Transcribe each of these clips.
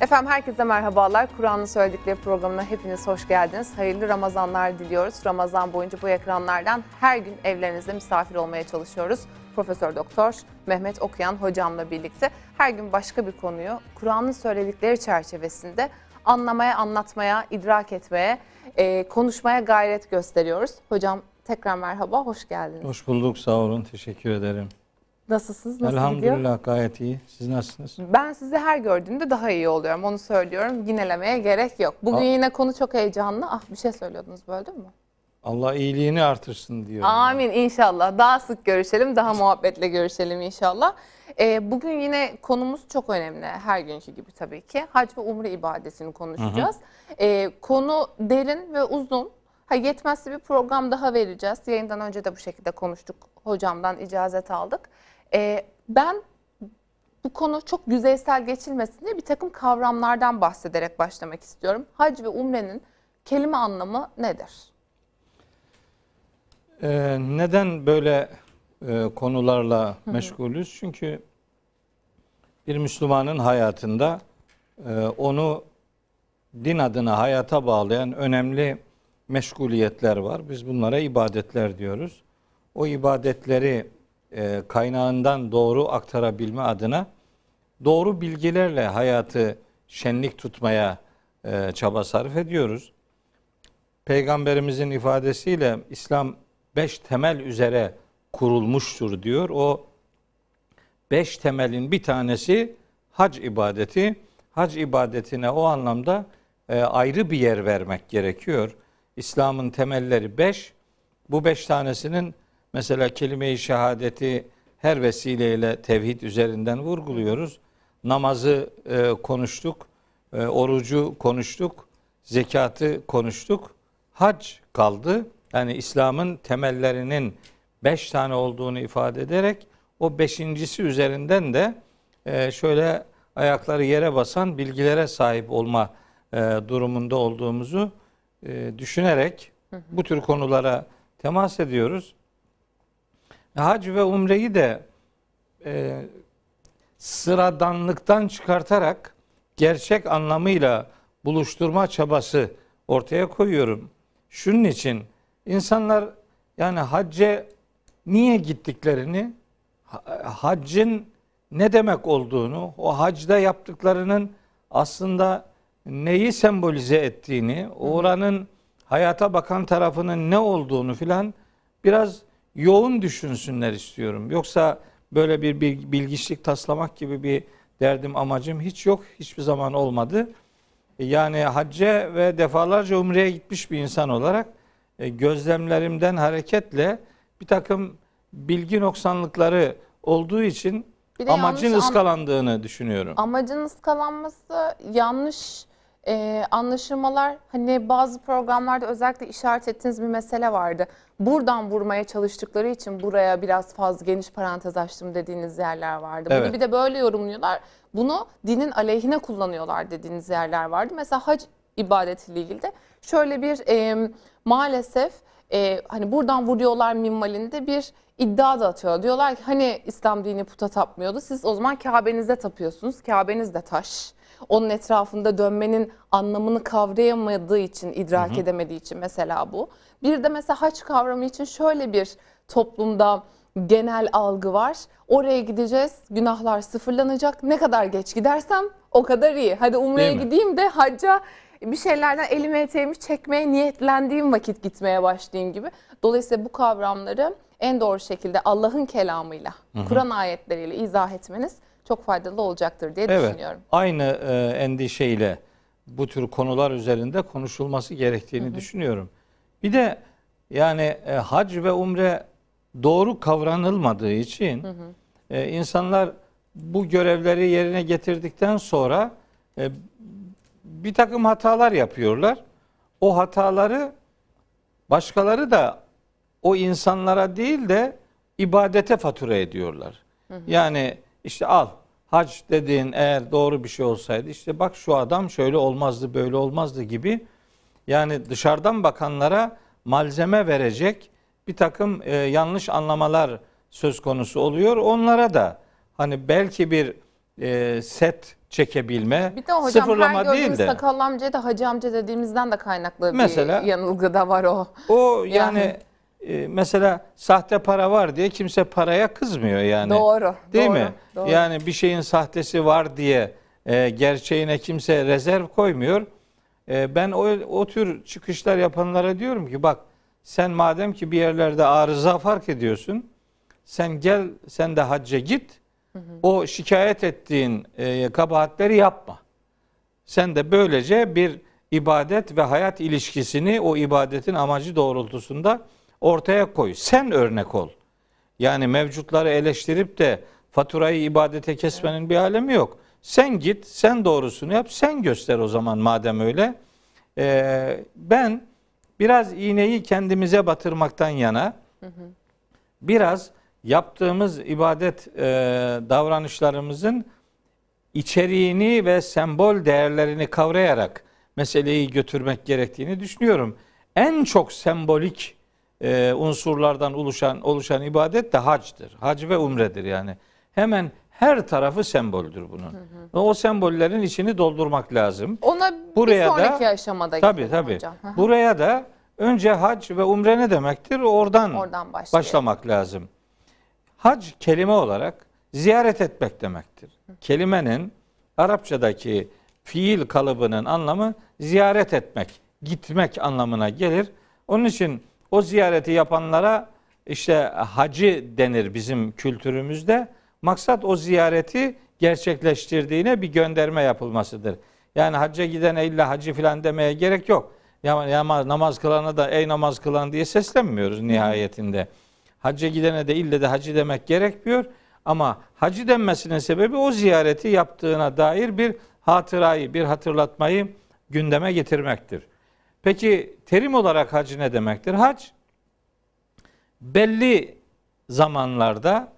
Efendim herkese merhabalar. Kur'an'ın söyledikleri programına hepiniz hoş geldiniz. Hayırlı Ramazanlar diliyoruz. Ramazan boyunca bu ekranlardan her gün evlerinizde misafir olmaya çalışıyoruz. Profesör Doktor Mehmet Okuyan hocamla birlikte her gün başka bir konuyu Kur'an'ın söyledikleri çerçevesinde anlamaya, anlatmaya, idrak etmeye, e, konuşmaya gayret gösteriyoruz. Hocam tekrar merhaba, hoş geldiniz. Hoş bulduk, sağ olun. Teşekkür ederim. Nasılsınız? Nasıl Elhamdülillah gidiyor? gayet iyi. Siz nasılsınız? Ben sizi her gördüğümde daha iyi oluyorum. Onu söylüyorum. Yinelemeye gerek yok. Bugün Aa. yine konu çok heyecanlı. Ah bir şey söylüyordunuz böldüm mü? Allah iyiliğini artırsın diyorum. Amin inşallah. Daha sık görüşelim, daha muhabbetle görüşelim inşallah. Ee, bugün yine konumuz çok önemli. Her günkü gibi tabii ki. Hac ve umre ibadetini konuşacağız. Ee, konu derin ve uzun. Ha, yetmezse bir program daha vereceğiz. Yayından önce de bu şekilde konuştuk. Hocamdan icazet aldık. Ee, ben bu konu çok yüzeysel geçilmesin diye bir takım kavramlardan bahsederek başlamak istiyorum. Hac ve umrenin kelime anlamı nedir? Ee, neden böyle e, konularla meşgulüz? Çünkü bir Müslümanın hayatında e, onu din adına hayata bağlayan önemli meşguliyetler var. Biz bunlara ibadetler diyoruz. O ibadetleri e, kaynağından doğru aktarabilme adına doğru bilgilerle hayatı şenlik tutmaya e, çaba sarf ediyoruz. Peygamberimizin ifadesiyle İslam beş temel üzere kurulmuştur diyor. O beş temelin bir tanesi hac ibadeti. Hac ibadetine o anlamda e, ayrı bir yer vermek gerekiyor. İslam'ın temelleri beş. Bu beş tanesinin mesela kelime-i şehadeti her vesileyle tevhid üzerinden vurguluyoruz. Namazı e, konuştuk, e, orucu konuştuk, zekatı konuştuk. Hac kaldı. Yani İslam'ın temellerinin beş tane olduğunu ifade ederek o beşincisi üzerinden de e, şöyle ayakları yere basan bilgilere sahip olma e, durumunda olduğumuzu e, düşünerek bu tür konulara temas ediyoruz. Hac ve umreyi de e, sıradanlıktan çıkartarak gerçek anlamıyla buluşturma çabası ortaya koyuyorum. Şunun için insanlar yani hacca niye gittiklerini, ha- haccın ne demek olduğunu, o hacda yaptıklarının aslında neyi sembolize ettiğini, oranın hayata bakan tarafının ne olduğunu filan biraz yoğun düşünsünler istiyorum. Yoksa böyle bir bil- bilgiçlik taslamak gibi bir derdim amacım hiç yok, hiçbir zaman olmadı. Yani hacca ve defalarca umreye gitmiş bir insan olarak e, gözlemlerimden hareketle bir takım bilgi noksanlıkları olduğu için amacın yanlış an- ıskalandığını düşünüyorum. Amacın ıskalanması yanlış e, anlaşılmalar hani bazı programlarda özellikle işaret ettiğiniz bir mesele vardı. Buradan vurmaya çalıştıkları için buraya biraz fazla geniş parantez açtım dediğiniz yerler vardı. Bunu Evet. bir de böyle yorumluyorlar. Bunu dinin aleyhine kullanıyorlar dediğiniz yerler vardı. Mesela hac ibadetiyle ilgili de şöyle bir e, maalesef e, hani buradan vuruyorlar minvalinde bir iddia da atıyor. Diyorlar ki hani İslam dini puta tapmıyordu. Siz o zaman Kabe'nizde tapıyorsunuz. Kabe'niz de taş. Onun etrafında dönmenin anlamını kavrayamadığı için, idrak edemediği için mesela bu. Bir de mesela haç kavramı için şöyle bir toplumda genel algı var. Oraya gideceğiz, günahlar sıfırlanacak. Ne kadar geç gidersem o kadar iyi. Hadi umreye gideyim de hacca bir şeylerden elimi eteğimi çekmeye niyetlendiğim vakit gitmeye başlayayım gibi. Dolayısıyla bu kavramları en doğru şekilde Allah'ın kelamıyla, Kur'an ayetleriyle izah etmeniz çok faydalı olacaktır diye Evet. düşünüyorum. Aynı e, endişeyle bu tür konular üzerinde konuşulması gerektiğini düşünüyorum. Bir de yani e, hac ve umre doğru kavranılmadığı için e, insanlar bu görevleri yerine getirdikten sonra e, bir takım hatalar yapıyorlar. O hataları başkaları da o insanlara değil de ibadete fatura ediyorlar. Yani işte al hac dediğin eğer doğru bir şey olsaydı işte bak şu adam şöyle olmazdı böyle olmazdı gibi yani dışarıdan bakanlara malzeme verecek bir takım e, yanlış anlamalar söz konusu oluyor. Onlara da hani belki bir e, set çekebilme. Bir de hocam sıfırlama her değil de. sakallı amcaya da hacı amca dediğimizden de kaynaklı Mesela- bir yanılgı da var o. O yani, Yani. E, mesela sahte para var diye kimse paraya kızmıyor yani. doğru. Değil doğru, mi? Doğru. Yani bir şeyin sahtesi var diye e, gerçeğine kimse rezerv koymuyor. E, ben o, o tür çıkışlar yapanlara diyorum ki bak sen madem ki bir yerlerde arıza fark ediyorsun sen gel sen de hacca git. O şikayet ettiğin e, kabahatleri yapma. Sen de böylece bir ibadet ve hayat ilişkisini o ibadetin amacı doğrultusunda ortaya koy. Sen örnek ol. Yani mevcutları eleştirip de faturayı ibadete kesmenin bir alemi yok. Sen git, sen doğrusunu yap, sen göster o zaman madem öyle. Ee, ben biraz iğneyi kendimize batırmaktan yana, biraz yaptığımız ibadet e, davranışlarımızın içeriğini ve sembol değerlerini kavrayarak meseleyi götürmek gerektiğini düşünüyorum. En çok sembolik e, unsurlardan oluşan oluşan ibadet de hacdır. Hac ve umredir yani. Hemen her tarafı semboldür bunun. Ve o sembollerin içini doldurmak lazım. Ona Buraya bir da- sonraki aşamada Tabii tabii. hocam. Hı hı. Buraya da önce hac ve umre ne demektir? Oradan, Oradan başlayalım. başlamak lazım. Hac kelime olarak ziyaret etmek demektir. Kelimenin Arapçadaki fiil kalıbının anlamı ziyaret etmek, gitmek anlamına gelir. Onun için o ziyareti yapanlara işte hacı denir bizim kültürümüzde. Maksat o ziyareti gerçekleştirdiğine bir gönderme yapılmasıdır. Yani hacca gidene illa hacı filan demeye gerek yok. Ya, namaz, namaz kılana da ey namaz kılan diye seslenmiyoruz nihayetinde. Hacca gidene de ille de hacı demek gerekmiyor. Ama hacı denmesinin sebebi o ziyareti yaptığına dair bir hatırayı, bir hatırlatmayı gündeme getirmektir. Peki terim olarak hac ne demektir? Hac belli zamanlarda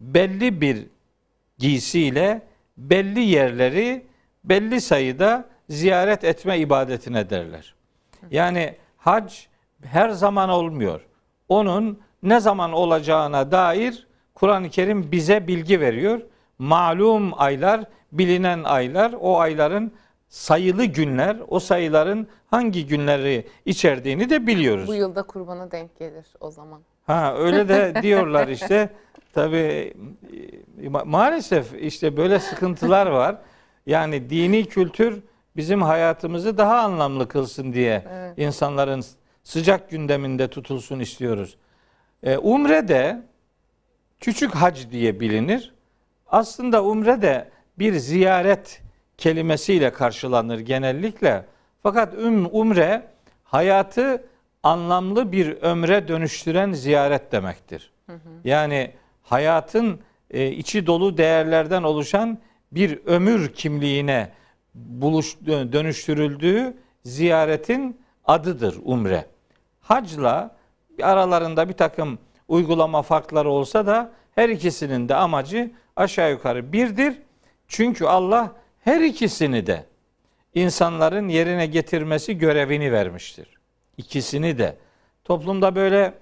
belli bir giysiyle belli yerleri belli sayıda ziyaret etme ibadetine derler. Yani hac her zaman olmuyor. Onun ne zaman olacağına dair Kur'an-ı Kerim bize bilgi veriyor. Malum aylar, bilinen aylar, o ayların sayılı günler, o sayıların hangi günleri içerdiğini de biliyoruz. Bu yılda kurbana denk gelir o zaman. Ha öyle de diyorlar işte. Tabii e, ma- maalesef işte böyle sıkıntılar var. Yani dini kültür bizim hayatımızı daha anlamlı kılsın diye Evet. insanların sıcak gündeminde tutulsun istiyoruz. E, umre de küçük hac diye bilinir. Aslında umre de bir ziyaret kelimesiyle karşılanır genellikle. Fakat um, umre hayatı anlamlı bir ömre dönüştüren ziyaret demektir. Yani hayatın e, içi dolu değerlerden oluşan bir ömür kimliğine buluş dönüştürüldüğü ziyaretin adıdır umre. Hacla aralarında bir takım uygulama farkları olsa da her ikisinin de amacı aşağı yukarı birdir. Çünkü Allah her ikisini de insanların yerine getirmesi görevini vermiştir. İkisini de. Toplumda böyle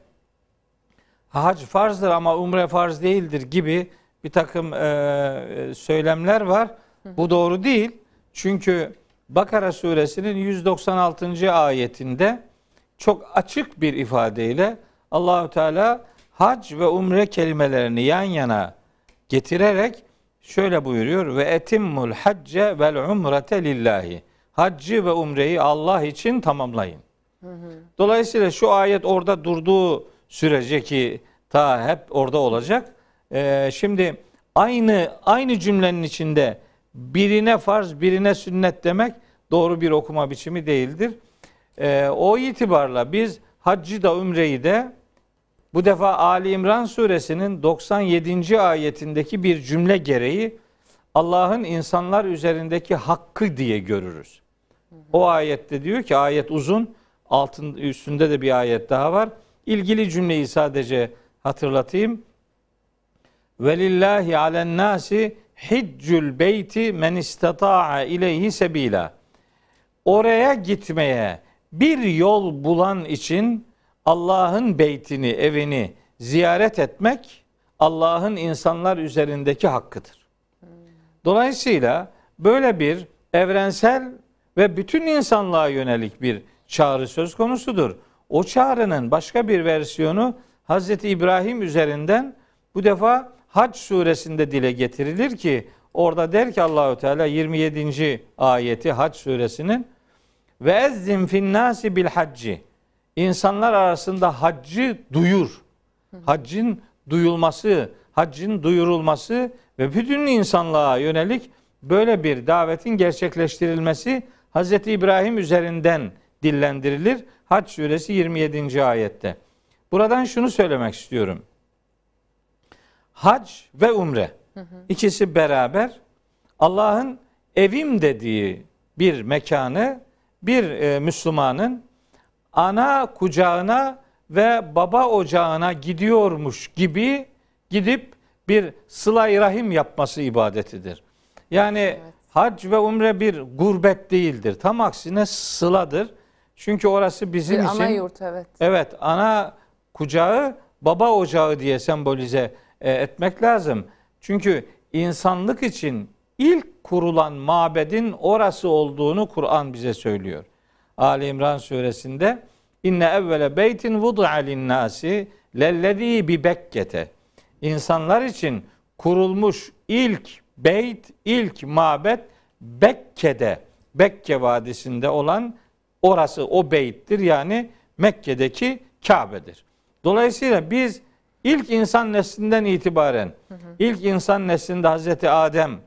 hac farzdır ama umre farz değildir gibi bir takım e, söylemler var. Bu doğru değil. Çünkü Bakara suresinin 196. ayetinde çok açık bir ifadeyle Allahü Teala hac ve umre kelimelerini yan yana getirerek şöyle buyuruyor ve etimmul hacce vel umrete lillahi. Haccı ve umreyi Allah için tamamlayın. Dolayısıyla şu ayet orada durduğu sürece ki ta hep orada olacak. Ee, şimdi aynı aynı cümlenin içinde birine farz, birine sünnet demek doğru bir okuma biçimi değildir. Ee, o itibarla biz haccı da umreyi de bu defa Ali İmran suresinin 97. ayetindeki bir cümle gereği Allah'ın insanlar üzerindeki hakkı diye görürüz. O ayette diyor ki ayet uzun, altın üstünde de bir ayet daha var. İlgili cümleyi sadece hatırlatayım. Velillahi alen nasi hiccül beyti men istata'a ileyhi sebila. Oraya gitmeye bir yol bulan için Allah'ın beytini, evini ziyaret etmek Allah'ın insanlar üzerindeki hakkıdır. Dolayısıyla böyle bir evrensel ve bütün insanlığa yönelik bir çağrı söz konusudur. O çağrının başka bir versiyonu Hazreti İbrahim üzerinden bu defa Hac suresinde dile getirilir ki orada der ki Allahü Teala 27. ayeti Hac suresinin ve ezzin fin nasi bil hacci insanlar arasında haccı duyur. Haccın duyulması, haccın duyurulması ve bütün insanlığa yönelik böyle bir davetin gerçekleştirilmesi Hazreti İbrahim üzerinden dillendirilir. Hac suresi 27. ayette. Buradan şunu söylemek istiyorum. Hac ve umre ikisi beraber Allah'ın evim dediği bir mekanı bir e, Müslümanın ana kucağına ve baba ocağına gidiyormuş gibi gidip bir sıla rahim yapması ibadetidir. Yani evet. hac ve umre bir gurbet değildir. Tam aksine sıladır. Çünkü orası bizim bir için ana yurt evet. Evet, ana kucağı baba ocağı diye sembolize e, etmek lazım. Çünkü insanlık için ilk kurulan mabedin orası olduğunu Kur'an bize söylüyor. Ali İmran suresinde inne evvele beytin vud'a linnâsi lellezî bi Bekke'te. İnsanlar için kurulmuş ilk beyt, ilk mabet Bekke'de, Bekke Vadisi'nde olan orası o beyttir. Yani Mekke'deki Kabe'dir. Dolayısıyla biz ilk insan neslinden itibaren hı hı. ilk insan neslinde Hazreti Adem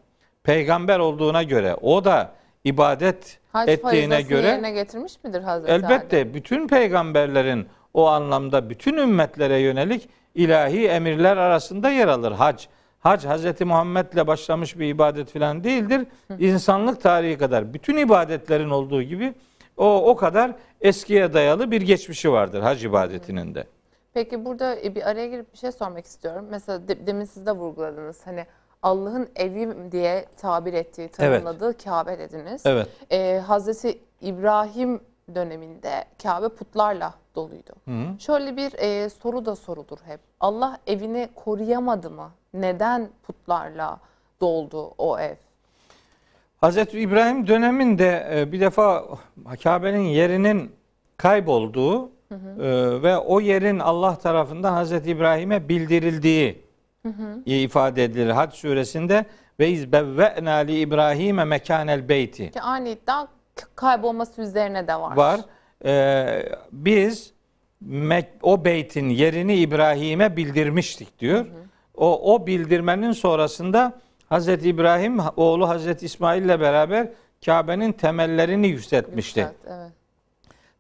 peygamber olduğuna göre o da ibadet Hac ettiğine göre yerine getirmiş midir Hazreti Elbette Adem? bütün peygamberlerin o anlamda bütün ümmetlere yönelik ilahi emirler arasında yer alır hac. Hac Hazreti Muhammed'le başlamış bir ibadet falan değildir. İnsanlık tarihi kadar bütün ibadetlerin olduğu gibi o o kadar eskiye dayalı bir geçmişi vardır hac ibadetinin de. Peki burada bir araya girip bir şey sormak istiyorum. Mesela demin siz de vurguladınız. Hani Allah'ın evi diye tabir ettiği, tanımladığı evet. Kabe dediniz. Evet. Ee, Hazreti İbrahim döneminde Kabe putlarla doluydu. Hı hı. Şöyle bir e, soru da sorulur hep. Allah evini koruyamadı mı? Neden putlarla doldu o ev? Hazreti İbrahim döneminde e, bir defa Kabe'nin yerinin kaybolduğu hı hı. E, ve o yerin Allah tarafından Hazreti İbrahim'e bildirildiği hı hı. ifade edilir Hac suresinde ve izbevve'na li İbrahim'e mekanel beyti. Ki iddia kaybolması üzerine de var. Var. Ee, biz o beytin yerini İbrahim'e bildirmiştik diyor. Hı hı. O, o bildirmenin sonrasında Hazreti İbrahim oğlu Hazreti İsmail ile beraber Kabe'nin temellerini yükseltmişti. Yükselt, evet.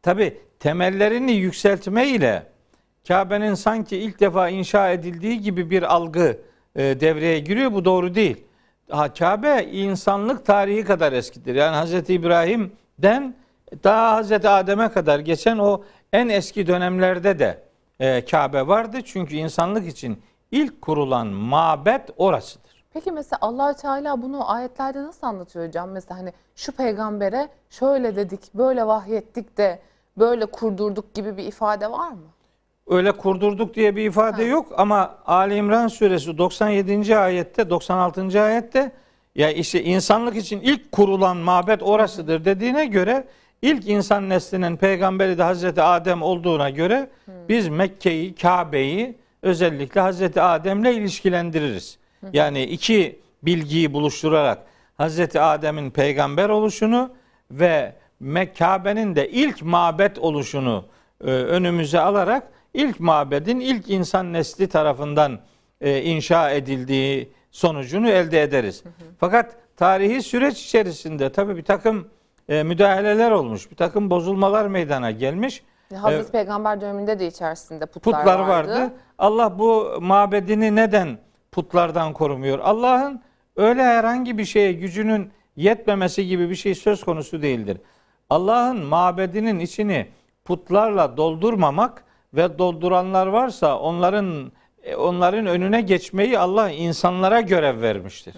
Tabi temellerini yükseltme ile Kabe'nin sanki ilk defa inşa edildiği gibi bir algı e, devreye giriyor. Bu doğru değil. Ha, Kabe insanlık tarihi kadar eskidir. Yani Hazreti İbrahim'den daha Hazreti Adem'e kadar geçen o en eski dönemlerde de e, Kabe vardı. Çünkü insanlık için ilk kurulan mabet orasıdır. Peki mesela allah Teala bunu ayetlerde nasıl anlatıyor hocam? Mesela hani şu peygambere şöyle dedik, böyle vahyettik de böyle kurdurduk gibi bir ifade var mı? Öyle kurdurduk diye bir ifade ha. yok ama Ali İmran suresi 97. ayette 96. ayette ya işte insanlık için ilk kurulan mabet orasıdır dediğine göre ilk insan neslinin peygamberi de Hazreti Adem olduğuna göre biz Mekke'yi, Kabe'yi özellikle Hazreti Adem'le ilişkilendiririz. Yani iki bilgiyi buluşturarak Hazreti Adem'in peygamber oluşunu ve Kabe'nin de ilk mabet oluşunu e, önümüze alarak ilk mabedin ilk insan nesli tarafından e, inşa edildiği sonucunu elde ederiz. Hı hı. Fakat tarihi süreç içerisinde tabii bir takım e, müdahaleler olmuş, bir takım bozulmalar meydana gelmiş. Hazreti ee, Peygamber döneminde de içerisinde putlar, putlar vardı. vardı. Allah bu mabedini neden putlardan korumuyor? Allah'ın öyle herhangi bir şeye gücünün yetmemesi gibi bir şey söz konusu değildir. Allah'ın mabedinin içini putlarla doldurmamak ve dolduranlar varsa onların onların önüne geçmeyi Allah insanlara görev vermiştir.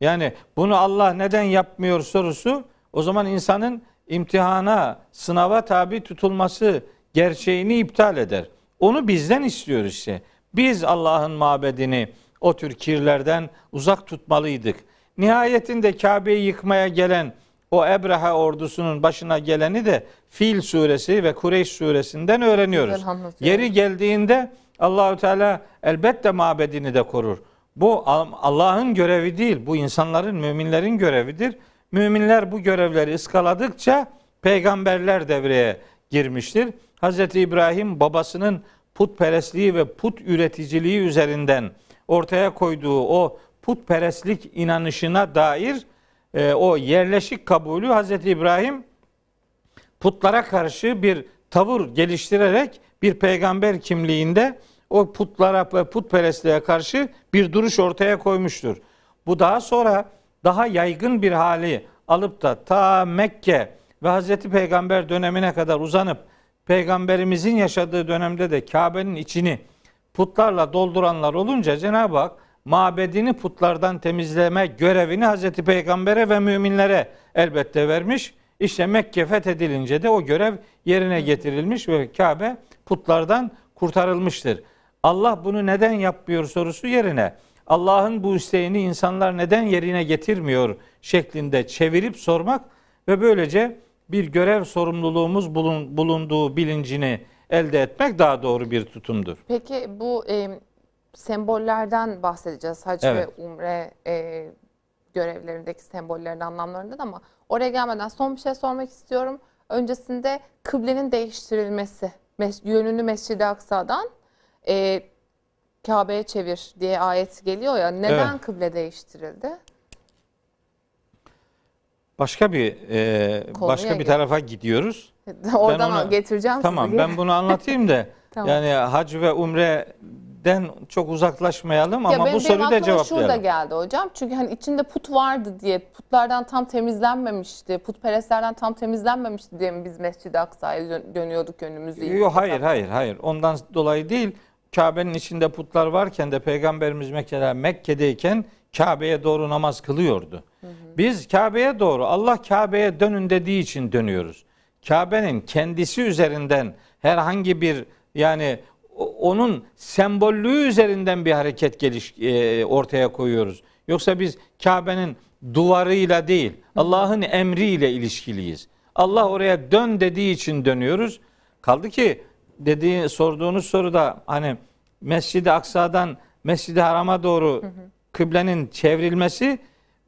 Yani bunu Allah neden yapmıyor sorusu o zaman insanın imtihana, sınava tabi tutulması gerçeğini iptal eder. Onu bizden istiyor işte. Biz Allah'ın mabedini o tür kirlerden uzak tutmalıydık. nihayetinde Kabe'yi yıkmaya gelen o Ebrehe ordusunun başına geleni de Fil suresi ve Kureyş suresinden öğreniyoruz. Yeri geldiğinde Allahü Teala elbette mabedini de korur. Bu Allah'ın görevi değil, bu insanların, müminlerin görevidir. Müminler bu görevleri ıskaladıkça peygamberler devreye girmiştir. Hz. İbrahim babasının putperestliği ve put üreticiliği üzerinden ortaya koyduğu o putperestlik inanışına dair e, o yerleşik kabulü Hz. İbrahim putlara karşı bir tavır geliştirerek bir peygamber kimliğinde o putlara ve putperestliğe karşı bir duruş ortaya koymuştur. Bu daha sonra daha yaygın bir hali alıp da ta Mekke ve Hazreti Peygamber dönemine kadar uzanıp peygamberimizin yaşadığı dönemde de Kabe'nin içini putlarla dolduranlar olunca Cenab-ı Hak mabedini putlardan temizleme görevini Hazreti Peygamber'e ve müminlere elbette vermiş. İşte Mekke fethedilince de o görev yerine getirilmiş ve Kabe putlardan kurtarılmıştır. Allah bunu neden yapmıyor sorusu yerine Allah'ın bu isteğini insanlar neden yerine getirmiyor şeklinde çevirip sormak ve böylece bir görev sorumluluğumuz bulun, bulunduğu bilincini elde etmek daha doğru bir tutumdur. Peki bu sembollerden bahsedeceğiz. Hac Evet. ve umre e, görevlerindeki sembollerin anlamlarından ama oraya gelmeden son bir şey sormak istiyorum. Öncesinde kıblenin değiştirilmesi, mes- yönünü Mescid-i Aksa'dan e, Kabe'ye çevir diye ayet geliyor ya. Neden Evet. kıble değiştirildi? Başka bir e, Konuya başka bir gel. tarafa gidiyoruz. Oradan onu- getireceğim Tamam sizi. ben bunu anlatayım da Tamam. yani hac ve umreden çok uzaklaşmayalım ama benim, bu benim soruyu da cevaplayalım. geldi hocam. Çünkü hani içinde put vardı diye, putlardan tam temizlenmemişti, putperestlerden tam temizlenmemişti diye mi biz Mescid-i Aksa'ya dön- dönüyorduk yönümüzü? Yok hayır hayır hayır. Ondan dolayı değil. Kabe'nin içinde putlar varken de peygamberimiz Mekke'de Mekke'deyken Kabe'ye doğru namaz kılıyordu. Biz Kabe'ye doğru Allah Kabe'ye dönün dediği için dönüyoruz. Kabe'nin kendisi üzerinden herhangi bir yani onun sembollüğü üzerinden bir hareket geliş e, ortaya koyuyoruz. Yoksa biz Kabe'nin duvarıyla değil, Allah'ın emriyle ilişkiliyiz. Allah oraya dön dediği için dönüyoruz. Kaldı ki dediği sorduğunuz soruda hani Mescid-i Aksa'dan Mescid-i Haram'a doğru kıblenin çevrilmesi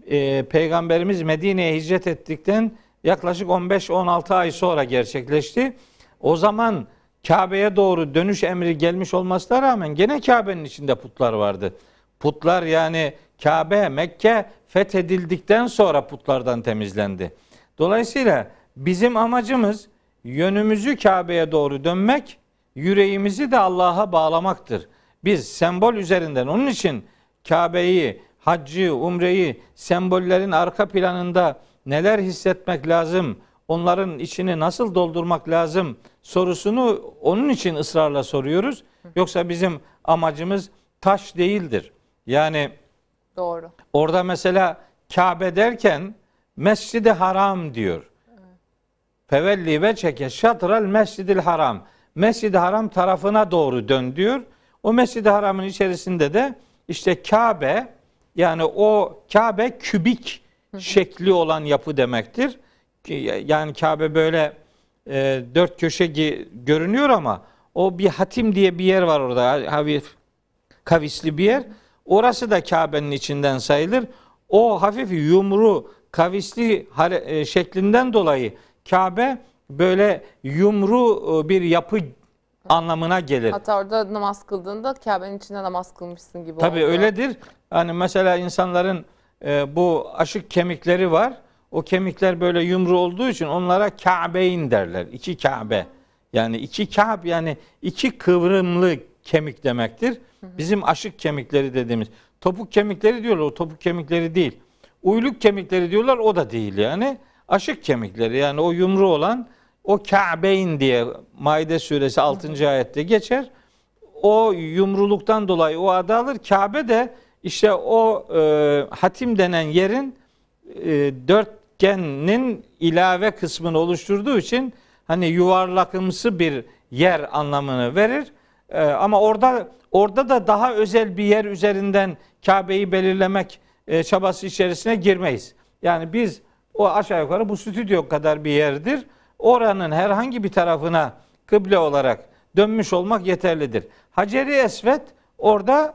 e, Peygamberimiz Medine'ye hicret ettikten yaklaşık 15-16 ay sonra gerçekleşti. O zaman Kabe'ye doğru dönüş emri gelmiş olmasına rağmen gene Kabe'nin içinde putlar vardı. Putlar yani Kabe, Mekke fethedildikten sonra putlardan temizlendi. Dolayısıyla bizim amacımız yönümüzü Kabe'ye doğru dönmek, yüreğimizi de Allah'a bağlamaktır. Biz sembol üzerinden onun için Kabe'yi, haccı, umreyi, sembollerin arka planında neler hissetmek lazım, onların içini nasıl doldurmak lazım sorusunu onun için ısrarla soruyoruz. Yoksa bizim amacımız taş değildir. Yani Doğru. orada mesela Kabe derken Mescid-i Haram diyor. Fevelli ve çeke şatral mescidil haram. Mescid-i Haram tarafına doğru dön diyor. O Mescid-i Haram'ın içerisinde de işte Kabe yani o Kabe kübik şekli olan yapı demektir. Yani Kabe böyle e, dört köşe görünüyor ama o bir hatim diye bir yer var orada. Hafif kavisli bir yer. Orası da Kabe'nin içinden sayılır. O hafif yumru kavisli e, şeklinden dolayı Kabe böyle yumru e, bir yapı anlamına gelir. Hatta orada namaz kıldığında Kabe'nin içinde namaz kılmışsın gibi Tabii oluyor. öyledir. Hani mesela insanların e, bu aşık kemikleri var. O kemikler böyle yumru olduğu için onlara Kabeyn derler. İki Kabe. Yani iki Kab yani iki kıvrımlı kemik demektir. Bizim aşık kemikleri dediğimiz. Topuk kemikleri diyorlar. O topuk kemikleri değil. Uyluk kemikleri diyorlar. O da değil yani. Aşık kemikleri yani o yumru olan o Kabeyn diye Maide suresi 6. ayette geçer o yumruluktan dolayı o adı alır. Kabe de işte o e, hatim denen yerin e, dörtgenin ilave kısmını oluşturduğu için hani yuvarlakımsı bir yer anlamını verir. E, ama orada orada da daha özel bir yer üzerinden Kabe'yi belirlemek e, çabası içerisine girmeyiz. Yani biz o aşağı yukarı bu stüdyo kadar bir yerdir. Oranın herhangi bir tarafına kıble olarak dönmüş olmak yeterlidir. Haceri Esvet orada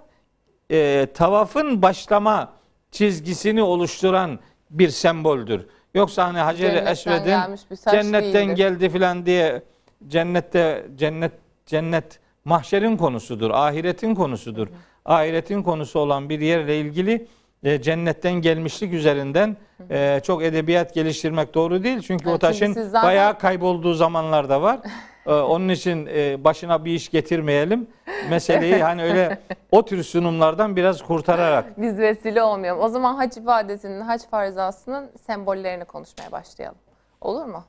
e, tavafın başlama çizgisini oluşturan bir semboldür. Yoksa hani Haceri Esved'in cennetten değildir. geldi filan diye cennette cennet cennet mahşerin konusudur, ahiretin konusudur. Ahiretin konusu olan bir yerle ilgili e, cennetten gelmişlik üzerinden e, çok edebiyat geliştirmek doğru değil. Çünkü Evet, o taşın zaten- bayağı kaybolduğu zamanlar da var. E, onun için e, başına bir iş getirmeyelim. Meseleyi hani öyle o tür sunumlardan biraz kurtararak. Biz vesile olmayalım. O zaman hac ibadetinin, hac farzasının sembollerini konuşmaya başlayalım. Olur mu?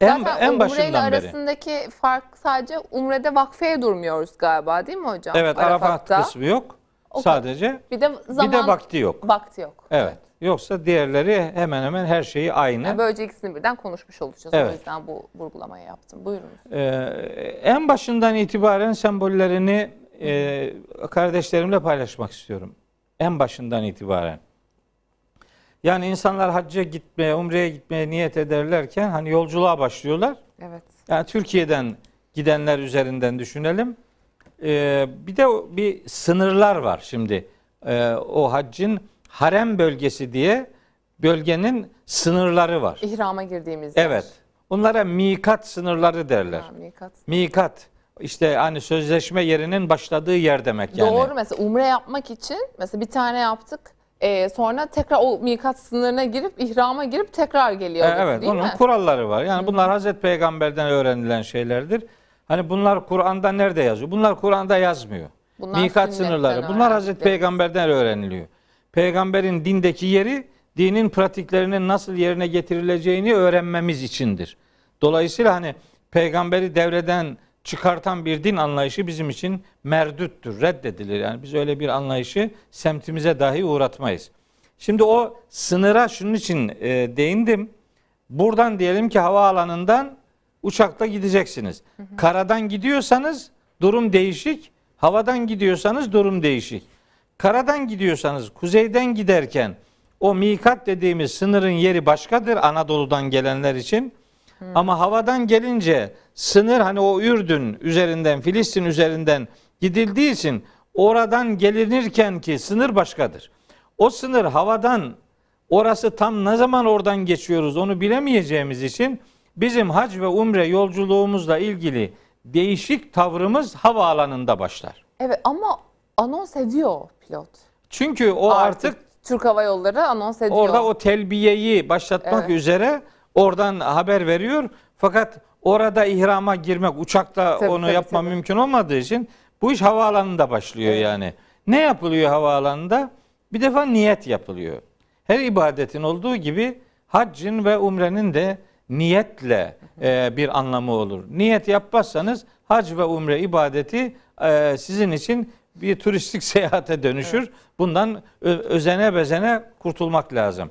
En, Zaten en umre ile başından beri. arasındaki fark sadece umrede vakfeye durmuyoruz galiba değil mi hocam? Evet Arafat Arafat'ta. kısmı yok. O Sadece Bir de zaman bir de vakti yok. vakti yok. Evet. Yoksa diğerleri hemen hemen her şeyi aynı. Yani böylece ikisini birden konuşmuş olacağız. Evet. O yüzden bu vurgulamayı yaptım. Buyurunuz. Ee, en başından itibaren sembollerini e, kardeşlerimle paylaşmak istiyorum. En başından itibaren. Yani insanlar hacca gitmeye, umreye gitmeye niyet ederlerken hani yolculuğa başlıyorlar. Evet. Yani Türkiye'den gidenler üzerinden düşünelim. Ee, bir de bir sınırlar var şimdi. Ee, o haccın harem bölgesi diye bölgenin sınırları var. İhrama girdiğimiz yer. Evet. Onlara mikat sınırları derler. Ha, mikat. Mikat işte hani sözleşme yerinin başladığı yer demek yani. Doğru mesela umre yapmak için mesela bir tane yaptık. Ee, sonra tekrar o mikat sınırına girip ihrama girip tekrar E, geliyorduk evet, değil onun mi? kuralları var. Yani bunlar Hazreti Peygamber'den öğrenilen şeylerdir. Hani bunlar Kur'an'da nerede yazıyor? Bunlar Kur'an'da yazmıyor. Bunlar Mikat sınırları. Bunlar Hazreti. Peygamber'den öğreniliyor. Peygamberin dindeki yeri dinin pratiklerinin nasıl yerine getirileceğini öğrenmemiz içindir. Dolayısıyla hani peygamberi devreden çıkartan bir din anlayışı bizim için merdüttür, reddedilir. Yani biz öyle bir anlayışı semtimize dahi uğratmayız. Şimdi o sınıra şunun için e, değindim. Buradan diyelim ki havaalanından uçakla gideceksiniz. Karadan gidiyorsanız durum değişik. Havadan gidiyorsanız durum değişik. Karadan gidiyorsanız kuzeyden giderken o mikat dediğimiz sınırın yeri başkadır Anadolu'dan gelenler için. Ama havadan gelince sınır hani o Ürdün üzerinden Filistin üzerinden gidildiği için oradan gelinirken ki sınır başkadır. O sınır havadan orası tam ne zaman oradan geçiyoruz onu bilemeyeceğimiz için bizim hac ve umre yolculuğumuzla ilgili değişik tavrımız havaalanında başlar. Evet ama anons ediyor pilot. Çünkü o artık, Türk Hava Yolları anons ediyor. orada o telbiyeyi başlatmak Evet. üzere oradan haber veriyor. Fakat orada ihrama girmek uçakla Tabii, onu tabii, yapma tabii. mümkün olmadığı için bu iş havaalanında başlıyor Evet. yani. Ne yapılıyor havaalanında? Bir defa niyet yapılıyor. Her ibadetin olduğu gibi haccın ve umrenin de niyetle e, bir anlamı olur. Niyet yapmazsanız hac ve umre ibadeti e, sizin için bir turistik seyahate dönüşür. Bundan ö- özene bezene kurtulmak lazım.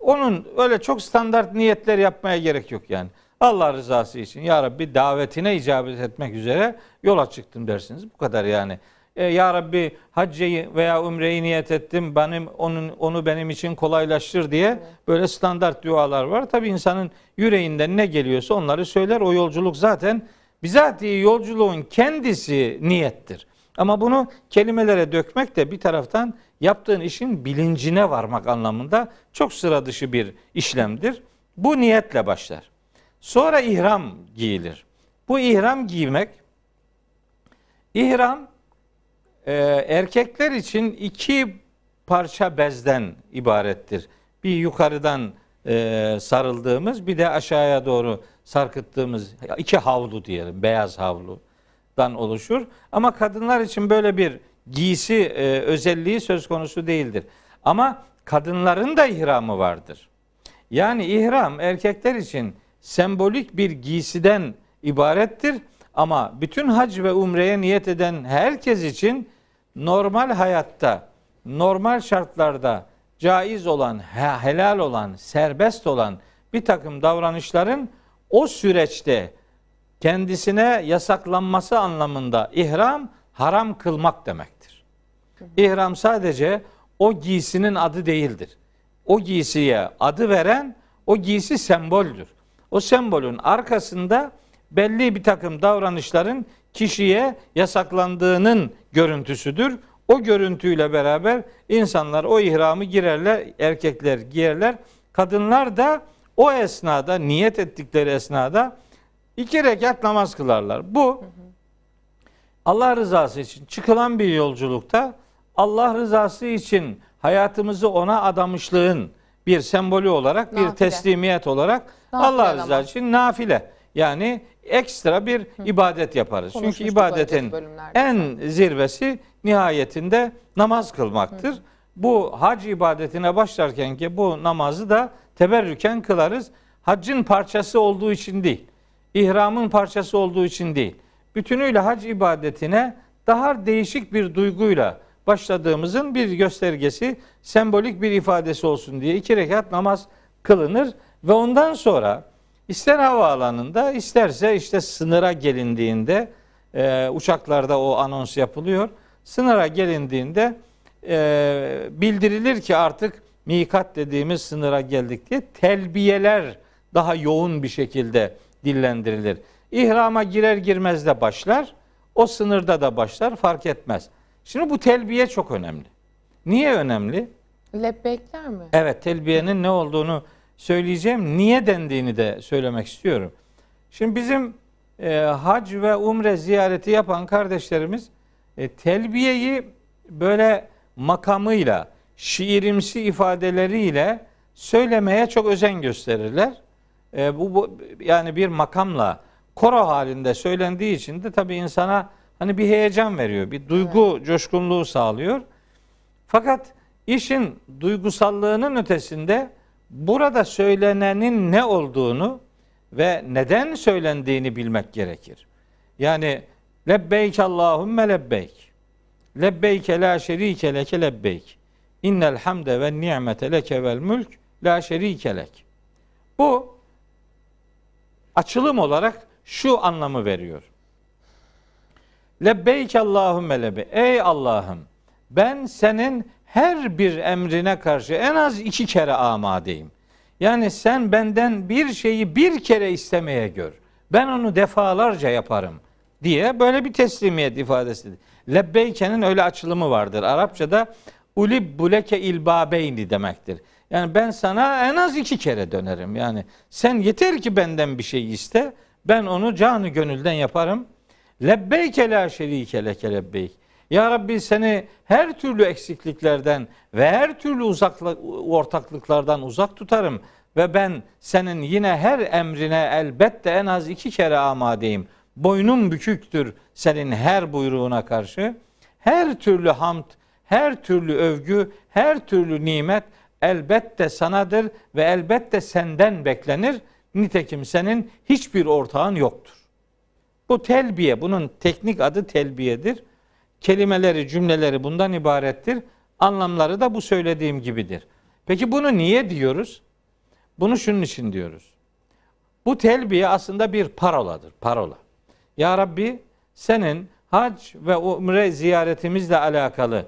Onun öyle çok standart niyetler yapmaya gerek yok yani. Allah rızası için ya Rabbi davetine icabet etmek üzere yola çıktım dersiniz. Bu kadar yani. E, ya Rabbi haccı veya umreyi niyet ettim. Benim onun onu benim için kolaylaştır diye böyle standart dualar var. Tabi insanın yüreğinden ne geliyorsa onları söyler. O yolculuk zaten bizatihi yolculuğun kendisi niyettir. Ama bunu kelimelere dökmek de bir taraftan yaptığın işin bilincine varmak anlamında çok sıra dışı bir işlemdir. Bu niyetle başlar. Sonra ihram giyilir. Bu ihram giymek ihram e, erkekler için iki parça bezden ibarettir. Bir yukarıdan e, sarıldığımız bir de aşağıya doğru sarkıttığımız iki havlu diyelim beyaz havludan oluşur. Ama kadınlar için böyle bir giysi e, özelliği söz konusu değildir. Ama kadınların da ihramı vardır. Yani ihram erkekler için sembolik bir giysiden ibarettir ama bütün hac ve umreye niyet eden herkes için normal hayatta, normal şartlarda caiz olan, he- helal olan, serbest olan bir takım davranışların o süreçte kendisine yasaklanması anlamında ihram haram kılmak demektir. İhram sadece o giysinin adı değildir. O giysiye adı veren o giysi semboldür. O sembolün arkasında belli bir takım davranışların kişiye yasaklandığının görüntüsüdür. O görüntüyle beraber insanlar o ihramı girerler, erkekler giyerler. Kadınlar da o esnada, niyet ettikleri esnada iki rekat namaz kılarlar. Bu Allah rızası için çıkılan bir yolculukta Allah rızası için hayatımızı ona adamışlığın bir sembolü olarak, bir Nafile. teslimiyet olarak Nafile Allah rızası için nafile. Yani ekstra bir ibadet yaparız. Çünkü ibadetin en zirvesi nihayetinde namaz kılmaktır. Bu hac ibadetine başlarken ki bu namazı da teberrüken kılarız. Haccın parçası olduğu için değil. İhramın parçası olduğu için değil. Bütünüyle hac ibadetine daha değişik bir duyguyla başladığımızın bir göstergesi, sembolik bir ifadesi olsun diye iki rekat namaz kılınır ve ondan sonra ister havaalanında isterse işte sınıra gelindiğinde e, uçaklarda o anons yapılıyor. Sınıra gelindiğinde e, bildirilir ki artık mikat dediğimiz sınıra geldik diye telbiyeler daha yoğun bir şekilde dillendirilir. İhrama girer girmez de başlar. O sınırda da başlar fark etmez. Şimdi bu telbiye çok önemli. Niye önemli? Lebbekler mi? Evet telbiyenin ne olduğunu söyleyeceğim. Niye dendiğini de söylemek istiyorum. Şimdi bizim e, hac ve umre ziyareti yapan kardeşlerimiz e, telbiyeyi böyle makamıyla, şiirimsi ifadeleriyle söylemeye çok özen gösterirler. E, bu, bu yani bir makamla koro halinde söylendiği için de tabii insana hani bir heyecan veriyor, bir duygu coşkunluğu sağlıyor. Fakat işin duygusallığının ötesinde burada söylenenin ne olduğunu ve neden söylendiğini bilmek gerekir. Yani lebbeyk Allahümme lebbeyk. Lebbeyke la şerike leke lebbeyk. İnnel hamde ve ni'mete leke vel mülk la şerike lek. Bu açılım olarak şu anlamı veriyor. Lebbeyk Allahümme lebbe. Ey Allah'ım ben senin her bir emrine karşı en az iki kere amadeyim. Yani sen benden bir şeyi bir kere istemeye gör. Ben onu defalarca yaparım diye böyle bir teslimiyet ifadesidir. Lebbeyke'nin öyle açılımı vardır. Arapçada ulib buleke ilbabeyni demektir. Yani ben sana en az iki kere dönerim. Yani sen yeter ki benden bir şey iste. Ben onu canı gönülden yaparım. Lebbeyke la şerike leke lebbeyk. Ya Rabbi seni her türlü eksikliklerden ve her türlü uzaklık, ortaklıklardan uzak tutarım. Ve ben senin yine her emrine elbette en az iki kere amadeyim. Boynum büküktür senin her buyruğuna karşı. Her türlü hamd, her türlü övgü, her türlü nimet elbette sanadır ve elbette senden beklenir. Nitekim senin hiçbir ortağın yoktur. Bu telbiye, bunun teknik adı telbiyedir. Kelimeleri, cümleleri bundan ibarettir. Anlamları da bu söylediğim gibidir. Peki bunu niye diyoruz? Bunu şunun için diyoruz. Bu telbiye aslında bir paroladır, parola. Ya Rabbi senin hac ve umre ziyaretimizle alakalı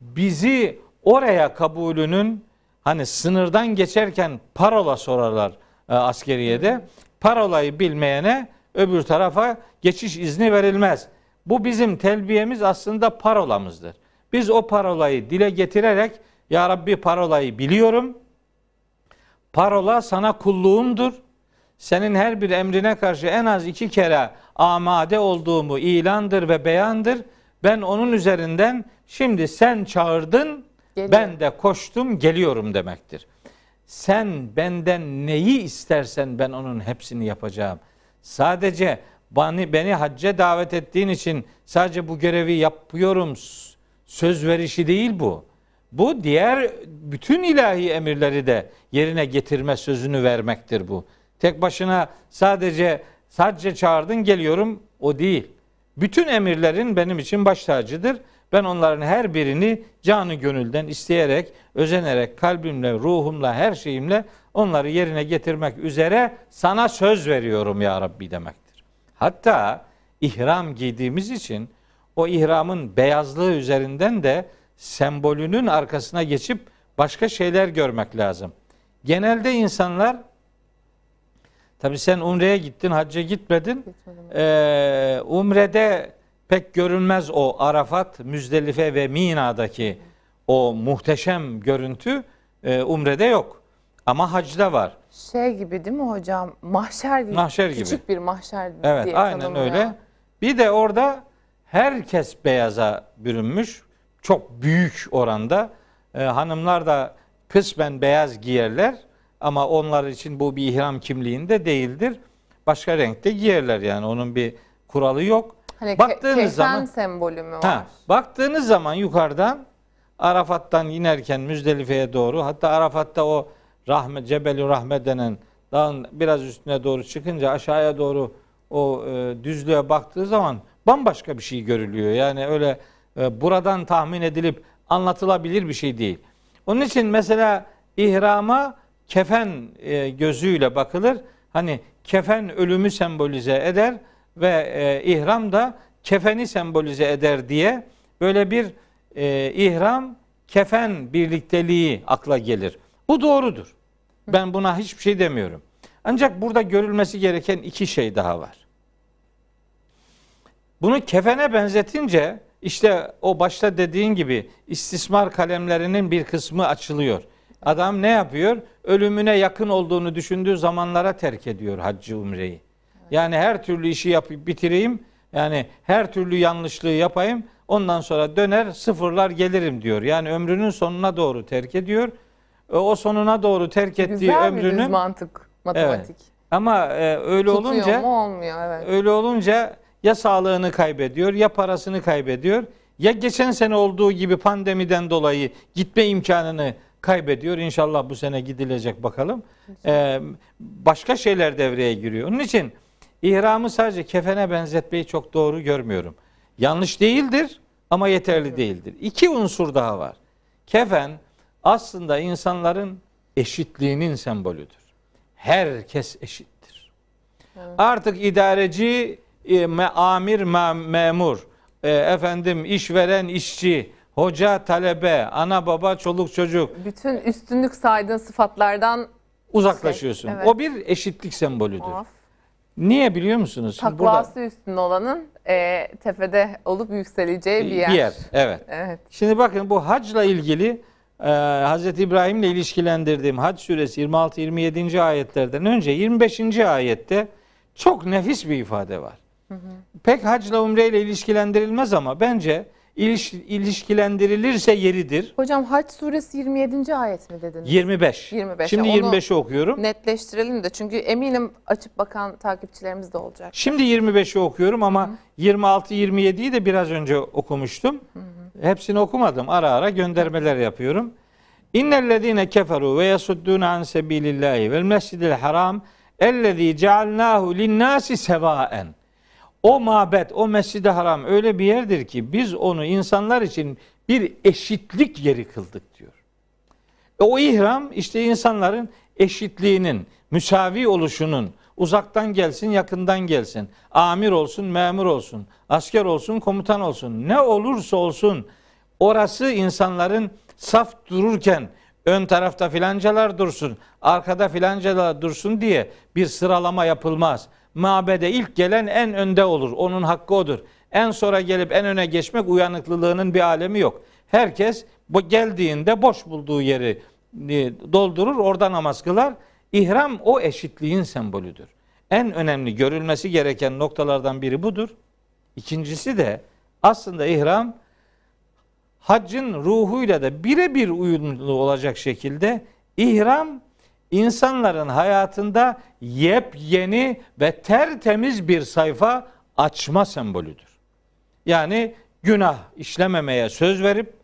bizi oraya kabulünün hani sınırdan geçerken parola sorarlar e, askeriyede. Parolayı bilmeyene öbür tarafa geçiş izni verilmez. Bu bizim telbiyemiz aslında parolamızdır. Biz o parolayı dile getirerek Ya Rabbi parolayı biliyorum. Parola sana kulluğumdur. Senin her bir emrine karşı en az iki kere amade olduğumu ilandır ve beyandır. Ben onun üzerinden şimdi sen çağırdın, Geliyorum. ben de koştum, geliyorum demektir. Sen benden neyi istersen ben onun hepsini yapacağım. Sadece beni, beni hacca davet ettiğin için sadece bu görevi yapıyorum söz verişi değil bu. Bu diğer bütün ilahi emirleri de yerine getirme sözünü vermektir bu. Tek başına sadece sadece çağırdın geliyorum o değil. Bütün emirlerin benim için baş tacıdır. Ben onların her birini canı gönülden isteyerek, özenerek, kalbimle, ruhumla, her şeyimle onları yerine getirmek üzere sana söz veriyorum ya Rabbi demektir. Hatta ihram giydiğimiz için o ihramın beyazlığı üzerinden de sembolünün arkasına geçip başka şeyler görmek lazım. Genelde insanlar tabi sen umreye gittin, hacca gitmedin. Gitmedim. Ee, umrede pek görünmez o Arafat, Müzdelife ve Mina'daki o muhteşem görüntü e, umrede yok. Ama hacda var. Şey gibi değil mi hocam? Mahşer gibi. Mahşer gibi. Küçük bir mahşer Evet, diye aynen tanımlıyor. öyle. Bir de orada herkes beyaza bürünmüş. Çok büyük oranda. Ee, hanımlar da kısmen beyaz giyerler ama onlar için bu bir ihram kimliğinde değildir. Başka renkte giyerler yani onun bir kuralı yok. Hani Baktığınız Baktığınız zaman- sembolü mü var? Ha, baktığınız zaman yukarıdan Arafat'tan inerken Müzdelife'ye doğru hatta Arafat'ta o Rahme Cebeli Rahme denen dağın biraz üstüne doğru çıkınca aşağıya doğru o e, düzlüğe baktığı zaman bambaşka bir şey görülüyor. Yani öyle e, buradan tahmin edilip anlatılabilir bir şey değil. Onun için mesela ihrama kefen e, gözüyle bakılır. Hani kefen ölümü sembolize eder ve e, ihram da kefeni sembolize eder diye böyle bir e, ihram kefen birlikteliği akla gelir. Bu doğrudur. Ben buna hiçbir şey demiyorum. Ancak burada görülmesi gereken iki şey daha var. Bunu kefene benzetince işte o başta dediğin gibi istismar kalemlerinin bir kısmı açılıyor. Adam ne yapıyor? Ölümüne yakın olduğunu düşündüğü zamanlara terk ediyor haccı umreyi. Yani her türlü işi yapıp bitireyim. Yani her türlü yanlışlığı yapayım. Ondan sonra döner sıfırlar gelirim diyor. Yani ömrünün sonuna doğru terk ediyor. E, O sonuna doğru terk ettiği Güzel ömrünün mantık, matematik. ama e, öyle Tutuyor olunca mu olmuyor evet. öyle olunca ya sağlığını kaybediyor ya parasını kaybediyor ya geçen sene olduğu gibi pandemiden dolayı gitme imkanını kaybediyor. İnşallah bu sene gidilecek bakalım. Ee, başka şeyler devreye giriyor. Onun için ihramı sadece kefene benzetmeyi çok doğru görmüyorum. Yanlış değildir ama yeterli değildir. İki unsur daha var. Kefen aslında insanların eşitliğinin sembolüdür. Herkes eşittir. Artık idareci, e, me- amir, me- memur, e, efendim işveren, işçi, hoca, talebe, ana baba, çoluk çocuk Bütün üstünlük saydığın sıfatlardan uzaklaşıyorsun. Şey, evet. O bir eşitlik sembolüdür. of, Niye biliyor musunuz? Şimdi takvası üstün olanın e, tepede olup yükseleceği bir yer. Bir yer. Evet. Evet. Şimdi bakın bu hacla ilgili e, Hz. İbrahim'le ilişkilendirdiğim Hac suresi 26-27. ayetlerden önce 25. ayette çok nefis bir ifade var. Pek hacla umreyle ilişkilendirilmez ama bence iliş, ilişkilendirilirse yeridir. Hocam Haç suresi 27. ayet mi dediniz? 25. 25'e Şimdi onu- 25'i okuyorum. Netleştirelim de çünkü eminim açıp bakan takipçilerimiz de olacak. Şimdi 25'i okuyorum ama 26-27'yi de biraz önce okumuştum. Hepsini okumadım. Ara ara göndermeler yapıyorum. İnnellezine keferu ve yasudduna an sebilillahi vel mescidil haram ellezî cealnâhu linnâsi sevaen. O mabet, o mescid haram öyle bir yerdir ki biz onu insanlar için bir eşitlik yeri kıldık diyor. E, O ihram işte insanların eşitliğinin, müsavi oluşunun, uzaktan gelsin, yakından gelsin, amir olsun, memur olsun, asker olsun, komutan olsun, ne olursa olsun orası insanların saf dururken ön tarafta filancalar dursun, arkada filancalar dursun diye bir sıralama yapılmaz. Mabede ilk gelen en önde olur. Onun hakkı odur. En sonra gelip en öne geçmek uyanıklılığının bir alemi yok. Herkes bu geldiğinde boş bulduğu yeri e, doldurur, orada namaz kılar. İhram o eşitliğin sembolüdür. En önemli görülmesi gereken noktalardan biri budur. İkincisi de aslında ihram haccın ruhuyla da birebir uyumlu olacak şekilde ihram insanların hayatında yepyeni ve tertemiz bir sayfa açma sembolüdür. Yani günah işlememeye söz verip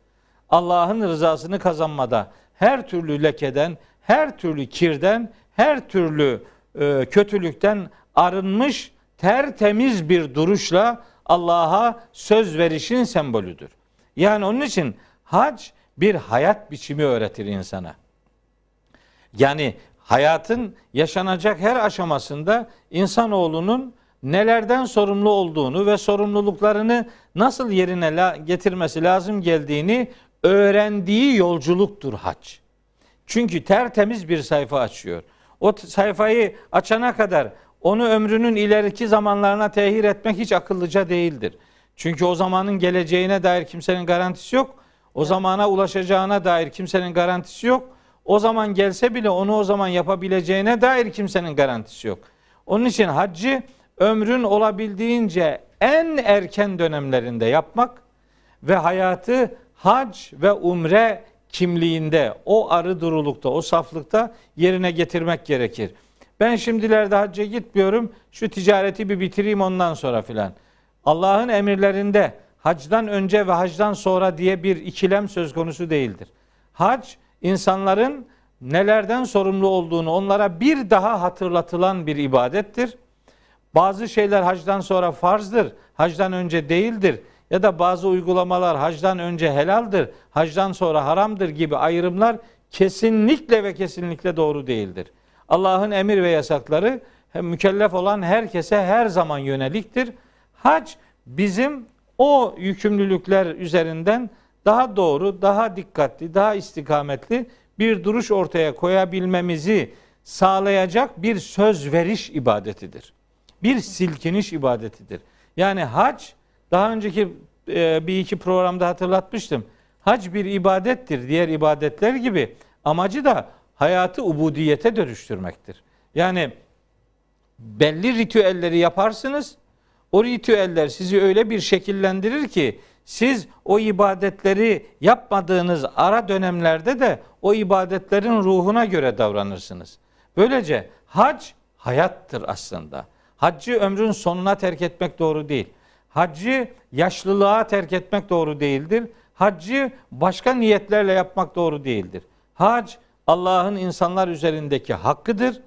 Allah'ın rızasını kazanmada her türlü lekeden, her türlü kirden, her türlü e, kötülükten arınmış tertemiz bir duruşla Allah'a söz verişin sembolüdür. Yani onun için hac bir hayat biçimi öğretir insana. Yani hayatın yaşanacak her aşamasında insanoğlunun nelerden sorumlu olduğunu ve sorumluluklarını nasıl yerine la- getirmesi lazım geldiğini öğrendiği yolculuktur hac. Çünkü tertemiz bir sayfa açıyor. O sayfayı açana kadar onu ömrünün ileriki zamanlarına tehir etmek hiç akıllıca değildir. Çünkü o zamanın geleceğine dair kimsenin garantisi yok. O zamana ulaşacağına dair kimsenin garantisi yok. O zaman gelse bile onu o zaman yapabileceğine dair kimsenin garantisi yok. Onun için haccı ömrün olabildiğince en erken dönemlerinde yapmak ve hayatı hac ve umre kimliğinde, o arı durulukta, o saflıkta yerine getirmek gerekir. Ben şimdilerde hacca gitmiyorum, şu ticareti bir bitireyim ondan sonra filan. Allah'ın emirlerinde hacdan önce ve hacdan sonra diye bir ikilem söz konusu değildir. Hac insanların nelerden sorumlu olduğunu onlara bir daha hatırlatılan bir ibadettir. Bazı şeyler hacdan sonra farzdır, hacdan önce değildir ya da bazı uygulamalar hacdan önce helaldir, hacdan sonra haramdır gibi ayrımlar kesinlikle ve kesinlikle doğru değildir. Allah'ın emir ve yasakları mükellef olan herkese her zaman yöneliktir. Hac bizim o yükümlülükler üzerinden daha doğru, daha dikkatli, daha istikametli bir duruş ortaya koyabilmemizi sağlayacak bir söz veriş ibadetidir. Bir silkiniş ibadetidir. Yani hac daha önceki e, bir iki programda hatırlatmıştım. Hac bir ibadettir diğer ibadetler gibi. Amacı da hayatı ubudiyete dönüştürmektir. Yani belli ritüelleri yaparsınız. O ritüeller sizi öyle bir şekillendirir ki siz o ibadetleri yapmadığınız ara dönemlerde de o ibadetlerin ruhuna göre davranırsınız. Böylece hac hayattır aslında. Haccı ömrün sonuna terk etmek doğru değil. Haccı yaşlılığa terk etmek doğru değildir. Haccı başka niyetlerle yapmak doğru değildir. Hac Allah'ın insanlar üzerindeki hakkıdır.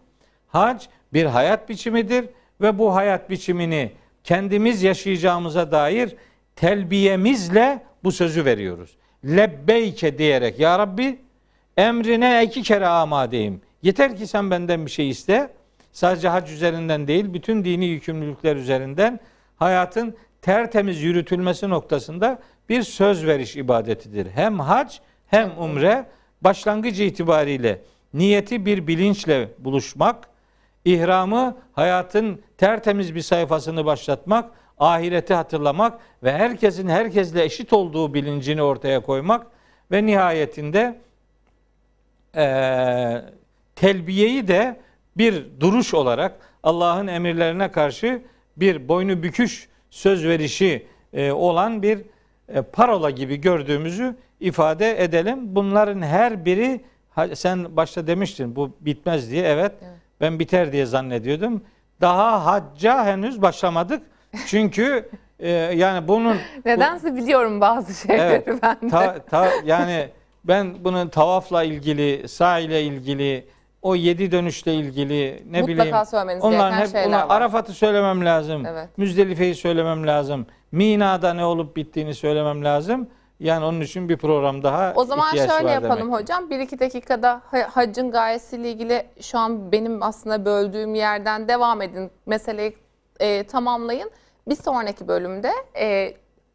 Hac bir hayat biçimidir ve bu hayat biçimini kendimiz yaşayacağımıza dair telbiyemizle bu sözü veriyoruz. Lebbeyke diyerek ya Rabbi emrine iki kere amadeyim. Yeter ki sen benden bir şey iste. Sadece hac üzerinden değil, bütün dini yükümlülükler üzerinden hayatın tertemiz yürütülmesi noktasında bir söz veriş ibadetidir. Hem hac hem umre başlangıcı itibariyle niyeti bir bilinçle buluşmak, ihramı hayatın tertemiz bir sayfasını başlatmak, ahireti hatırlamak ve herkesin herkesle eşit olduğu bilincini ortaya koymak ve nihayetinde e, telbiyeyi de bir duruş olarak Allah'ın emirlerine karşı bir boynu büküş söz verişi e, olan bir e, parola gibi gördüğümüzü ifade edelim. Bunların her biri sen başta demiştin bu bitmez diye evet, evet. ben biter diye zannediyordum. Daha hacca henüz başlamadık. Çünkü e, yani bunun nedense bu, biliyorum bazı şeyleri evet, ben de. Ta, ta, yani ben bunun tavafla ilgili, sağ ile ilgili, o yedi dönüşle ilgili ne Mutlaka bileyim. Mutlaka onların hep şeyler var. Arafat'ı söylemem lazım. Evet. Müzdelife'yi söylemem lazım. Mina'da ne olup bittiğini söylemem lazım. Yani onun için bir program daha O zaman şöyle yapalım demek. hocam. Bir iki dakikada haccın gayesiyle ilgili şu an benim aslında böldüğüm yerden devam edin. Meseleyi e, tamamlayın. Bir sonraki bölümde e,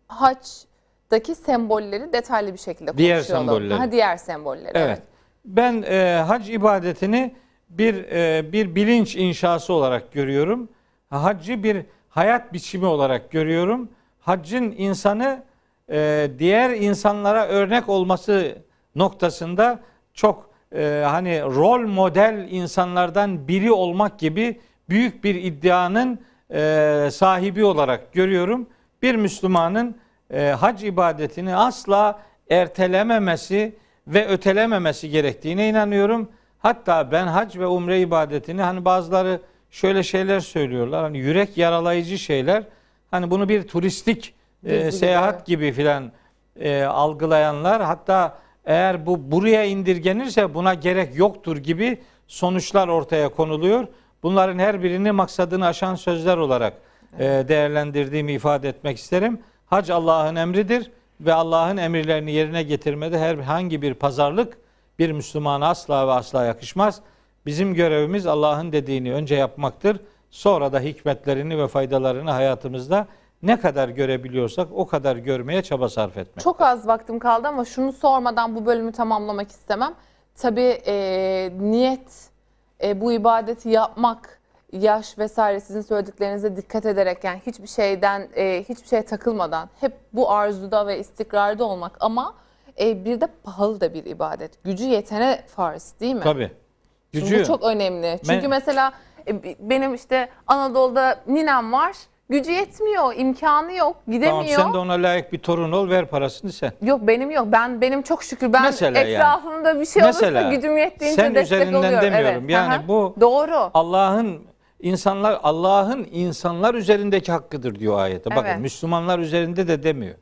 haccdaki sembolleri detaylı bir şekilde konuşalım. Diğer sembolleri. Ha, diğer sembolleri. Evet. evet. Ben e, hac ibadetini bir e, bir bilinç inşası olarak görüyorum. Haccı bir hayat biçimi olarak görüyorum. Haccın insanı e, diğer insanlara örnek olması noktasında çok e, hani rol model insanlardan biri olmak gibi büyük bir iddianın e, sahibi olarak görüyorum. Bir Müslümanın e, hac ibadetini asla ertelememesi ve ötelememesi gerektiğine inanıyorum. Hatta ben hac ve umre ibadetini hani bazıları şöyle şeyler söylüyorlar. Hani yürek yaralayıcı şeyler. Hani bunu bir turistik e, seyahat gibi filan e, algılayanlar hatta eğer bu buraya indirgenirse buna gerek yoktur gibi sonuçlar ortaya konuluyor. Bunların her birini maksadını aşan sözler olarak e, değerlendirdiğimi ifade etmek isterim. Hac Allah'ın emridir ve Allah'ın emirlerini yerine getirmede herhangi bir pazarlık bir Müslümana asla ve asla yakışmaz. Bizim görevimiz Allah'ın dediğini önce yapmaktır. Sonra da hikmetlerini ve faydalarını hayatımızda ne kadar görebiliyorsak o kadar görmeye çaba sarf etmek. Çok az vaktim kaldı ama şunu sormadan bu bölümü tamamlamak istemem. Tabii e, niyet e, bu ibadeti yapmak, yaş vesaire sizin söylediklerinize dikkat ederek yani hiçbir şeyden, e, hiçbir şeye takılmadan hep bu arzuda ve istikrarda olmak ama e, bir de pahalı da bir ibadet. Gücü yetene farz değil mi? Tabii. Şimdi Gücü Bu çok önemli. Çünkü Ben- mesela e, benim işte Anadolu'da ninem var. Gücü yetmiyor, imkanı yok, gidemiyor. tamam sen de ona layık bir torun ol ver parasını sen. Yok benim yok. Ben benim çok şükür ben Mesela yani. etrafımda bir şey Mesela, olursa gücüm yettiğince sen destek üzerinden oluyorum. demiyorum. Evet. Yani Aha. bu- doğru. Allah'ın insanlar Allah'ın insanlar üzerindeki hakkıdır diyor ayette. Bakın Evet. Müslümanlar üzerinde de demiyor.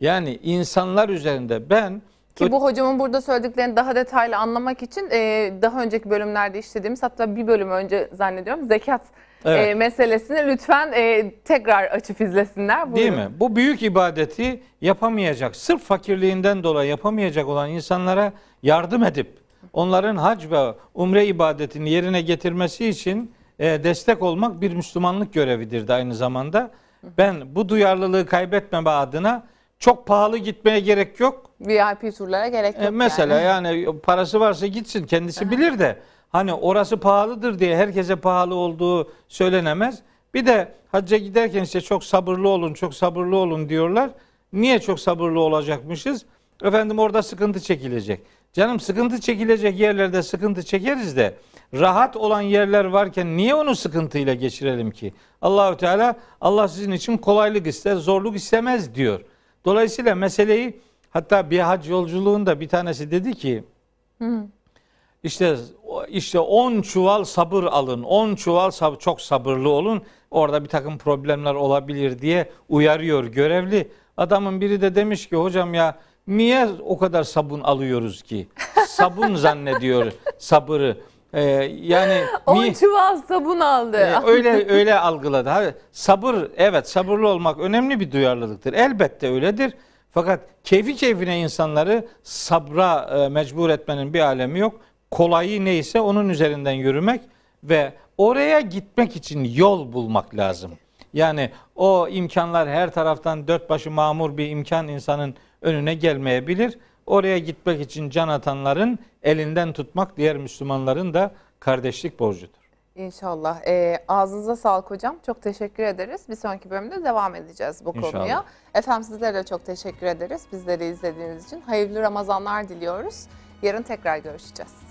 Yani insanlar üzerinde ben Ki bu hocamın burada söylediklerini daha detaylı anlamak için e, daha önceki bölümlerde işlediğimiz hatta bir bölüm önce zannediyorum zekat Evet. e, meselesini lütfen e, tekrar açıp izlesinler. Değil Buyurun. mi? Bu büyük ibadeti yapamayacak, sırf fakirliğinden dolayı yapamayacak olan insanlara yardım edip onların hac ve umre ibadetini yerine getirmesi için e, destek olmak bir Müslümanlık görevidir de aynı zamanda. Ben bu duyarlılığı kaybetmeme adına çok pahalı gitmeye gerek yok. VIP turlara gerek yok E, mesela yani. yani. parası varsa gitsin kendisi bilir de hani orası pahalıdır diye herkese pahalı olduğu söylenemez. Bir de hacca giderken işte çok sabırlı olun, çok sabırlı olun diyorlar. Niye çok sabırlı olacakmışız? Efendim orada sıkıntı çekilecek. Canım sıkıntı çekilecek yerlerde sıkıntı çekeriz de rahat olan yerler varken niye onu sıkıntıyla geçirelim ki? Allahü Teala Allah sizin için kolaylık ister, zorluk istemez diyor. Dolayısıyla meseleyi hatta bir hac yolculuğunda bir tanesi dedi ki işte işte 10 çuval sabır alın. 10 çuval sab- çok sabırlı olun. Orada bir takım problemler olabilir diye uyarıyor görevli. Adamın biri de demiş ki hocam ya niye o kadar sabun alıyoruz ki? Sabun zannediyor sabırı. Ee, yani 10 niye- çuval sabun aldı. ee, öyle öyle algıladı. Ha, sabır evet sabırlı olmak önemli bir duyarlılıktır. Elbette öyledir. Fakat keyfi keyfine insanları sabra e, mecbur etmenin bir alemi yok. Kolayı neyse onun üzerinden yürümek ve oraya gitmek için yol bulmak lazım. Yani o imkanlar her taraftan dört başı mamur bir imkan insanın önüne gelmeyebilir. Oraya gitmek için can atanların elinden tutmak diğer Müslümanların da kardeşlik borcudur. İnşallah. Ee, ağzınıza sağlık hocam. Çok teşekkür ederiz. Bir sonraki bölümde devam edeceğiz bu İnşallah. konuya. Efendim sizlere de çok teşekkür ederiz. Bizleri izlediğiniz için. Hayırlı Ramazanlar diliyoruz. Yarın tekrar görüşeceğiz.